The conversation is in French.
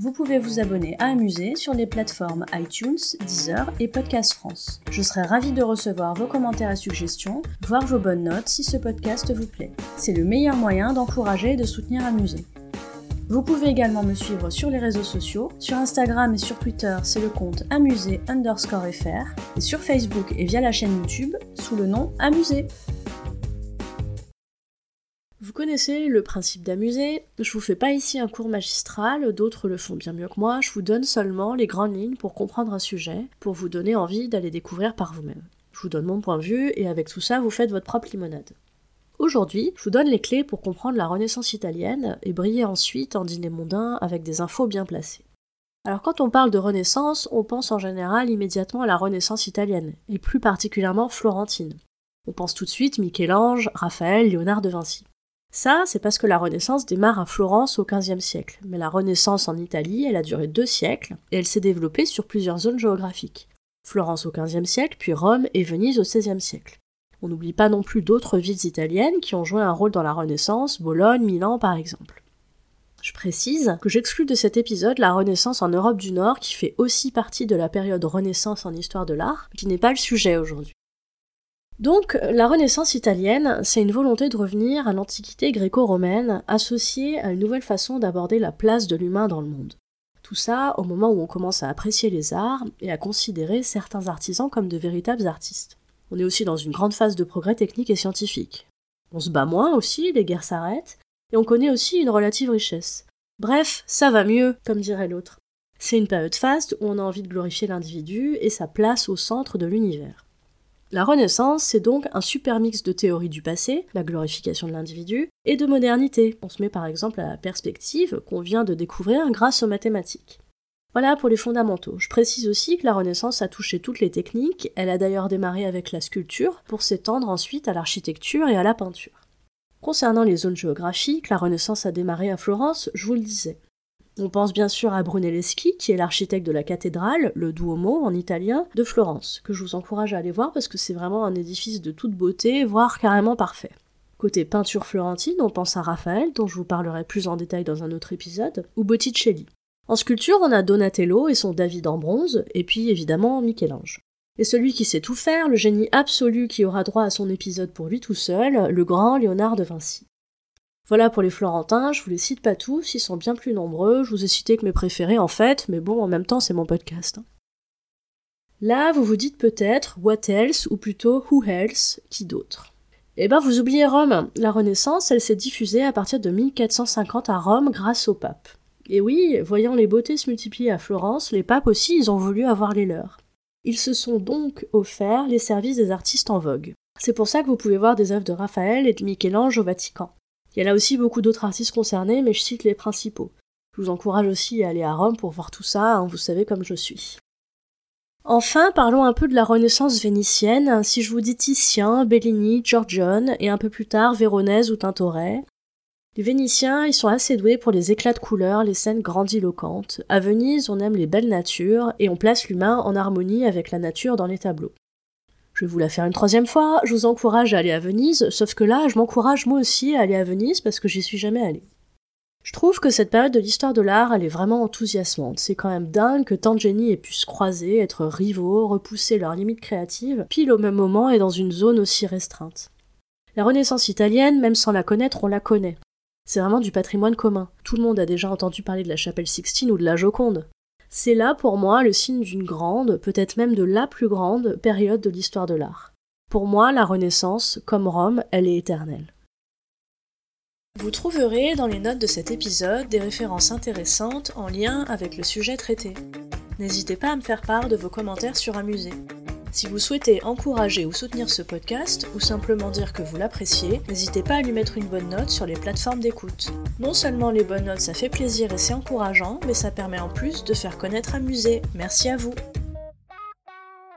Vous pouvez vous abonner à Amuser sur les plateformes iTunes, Deezer et Podcast France. Je serai ravie de recevoir vos commentaires et suggestions, voir vos bonnes notes si ce podcast vous plaît. C'est le meilleur moyen d'encourager et de soutenir Amuser. Vous pouvez également me suivre sur les réseaux sociaux. Sur Instagram et sur Twitter, c'est le compte amusé underscore fr. Et sur Facebook et via la chaîne YouTube, sous le nom Amusé. Vous connaissez le principe d'amuser, je vous fais pas ici un cours magistral, d'autres le font bien mieux que moi, je vous donne seulement les grandes lignes pour comprendre un sujet, pour vous donner envie d'aller découvrir par vous-même. Je vous donne mon point de vue et avec tout ça, vous faites votre propre limonade. Aujourd'hui, je vous donne les clés pour comprendre la Renaissance italienne et briller ensuite en dîner mondain avec des infos bien placées. Alors quand on parle de Renaissance, on pense en général immédiatement à la Renaissance italienne, et plus particulièrement florentine. On pense tout de suite Michel-Ange, Raphaël, Léonard de Vinci. Ça, c'est parce que la Renaissance démarre à Florence au XVe siècle, mais la Renaissance en Italie, elle a duré deux siècles, et elle s'est développée sur plusieurs zones géographiques. Florence au XVe siècle, puis Rome et Venise au XVIe siècle. On n'oublie pas non plus d'autres villes italiennes qui ont joué un rôle dans la Renaissance, Bologne, Milan par exemple. Je précise que j'exclus de cet épisode la Renaissance en Europe du Nord qui fait aussi partie de la période Renaissance en histoire de l'art, qui n'est pas le sujet aujourd'hui. Donc, la Renaissance italienne, c'est une volonté de revenir à l'Antiquité gréco-romaine, associée à une nouvelle façon d'aborder la place de l'humain dans le monde. Tout ça au moment où on commence à apprécier les arts et à considérer certains artisans comme de véritables artistes. On est aussi dans une grande phase de progrès technique et scientifique. On se bat moins aussi, les guerres s'arrêtent, et on connaît aussi une relative richesse. Bref, ça va mieux, comme dirait l'autre. C'est une période faste où on a envie de glorifier l'individu et sa place au centre de l'univers. La Renaissance, c'est donc un super mix de théories du passé, la glorification de l'individu, et de modernité. On se met par exemple à la perspective qu'on vient de découvrir grâce aux mathématiques. Voilà pour les fondamentaux. Je précise aussi que la Renaissance a touché toutes les techniques, elle a d'ailleurs démarré avec la sculpture pour s'étendre ensuite à l'architecture et à la peinture. Concernant les zones géographiques, la Renaissance a démarré à Florence, je vous le disais. On pense bien sûr à Brunelleschi, qui est l'architecte de la cathédrale, le Duomo en italien, de Florence, que je vous encourage à aller voir parce que c'est vraiment un édifice de toute beauté, voire carrément parfait. Côté peinture florentine, on pense à Raphaël, dont je vous parlerai plus en détail dans un autre épisode, ou Botticelli. En sculpture, on a Donatello et son David en bronze, et puis évidemment Michel-Ange. Et celui qui sait tout faire, le génie absolu qui aura droit à son épisode pour lui tout seul, le grand Léonard de Vinci. Voilà pour les Florentins, je vous les cite pas tous, ils sont bien plus nombreux, je vous ai cité que mes préférés en fait, mais bon, en même temps, c'est mon podcast. Hein. Là, vous vous dites peut-être what else, ou plutôt who else, qui d'autre? Eh ben, vous oubliez Rome. La Renaissance, elle s'est diffusée à partir de 1450 à Rome grâce au pape. Et oui, voyant les beautés se multiplier à Florence, les papes aussi, ils ont voulu avoir les leurs. Ils se sont donc offerts les services des artistes en vogue. C'est pour ça que vous pouvez voir des œuvres de Raphaël et de Michel-Ange au Vatican. Il y a là aussi beaucoup d'autres artistes concernés, mais je cite les principaux. Je vous encourage aussi à aller à Rome pour voir tout ça, hein, vous savez comme je suis. Enfin, parlons un peu de la Renaissance vénitienne. Si je vous dis Titien, Bellini, Giorgione et un peu plus tard Véronèse ou Tintoret, les Vénitiens, ils sont assez doués pour les éclats de couleurs, les scènes grandiloquentes. À Venise, on aime les belles natures et on place l'humain en harmonie avec la nature dans les tableaux. Je vais vous la faire une troisième fois, je vous encourage à aller à Venise, sauf que là, je m'encourage moi aussi à aller à Venise parce que j'y suis jamais allée. Je trouve que cette période de l'histoire de l'art, elle est vraiment enthousiasmante. C'est quand même dingue que tant de génies aient pu se croiser, être rivaux, repousser leurs limites créatives, pile au même moment et dans une zone aussi restreinte. La Renaissance italienne, même sans la connaître, on la connaît. C'est vraiment du patrimoine commun. Tout le monde a déjà entendu parler de la chapelle Sixtine ou de la Joconde. C'est là pour moi le signe d'une grande, peut-être même de la plus grande, période de l'histoire de l'art. Pour moi, la Renaissance, comme Rome, elle est éternelle. Vous trouverez dans les notes de cet épisode des références intéressantes en lien avec le sujet traité. N'hésitez pas à me faire part de vos commentaires sur Amusé. Si vous souhaitez encourager ou soutenir ce podcast, ou simplement dire que vous l'appréciez, n'hésitez pas à lui mettre une bonne note sur les plateformes d'écoute. Non seulement les bonnes notes ça fait plaisir et c'est encourageant, mais ça permet en plus de faire connaître Amusé. Merci à vous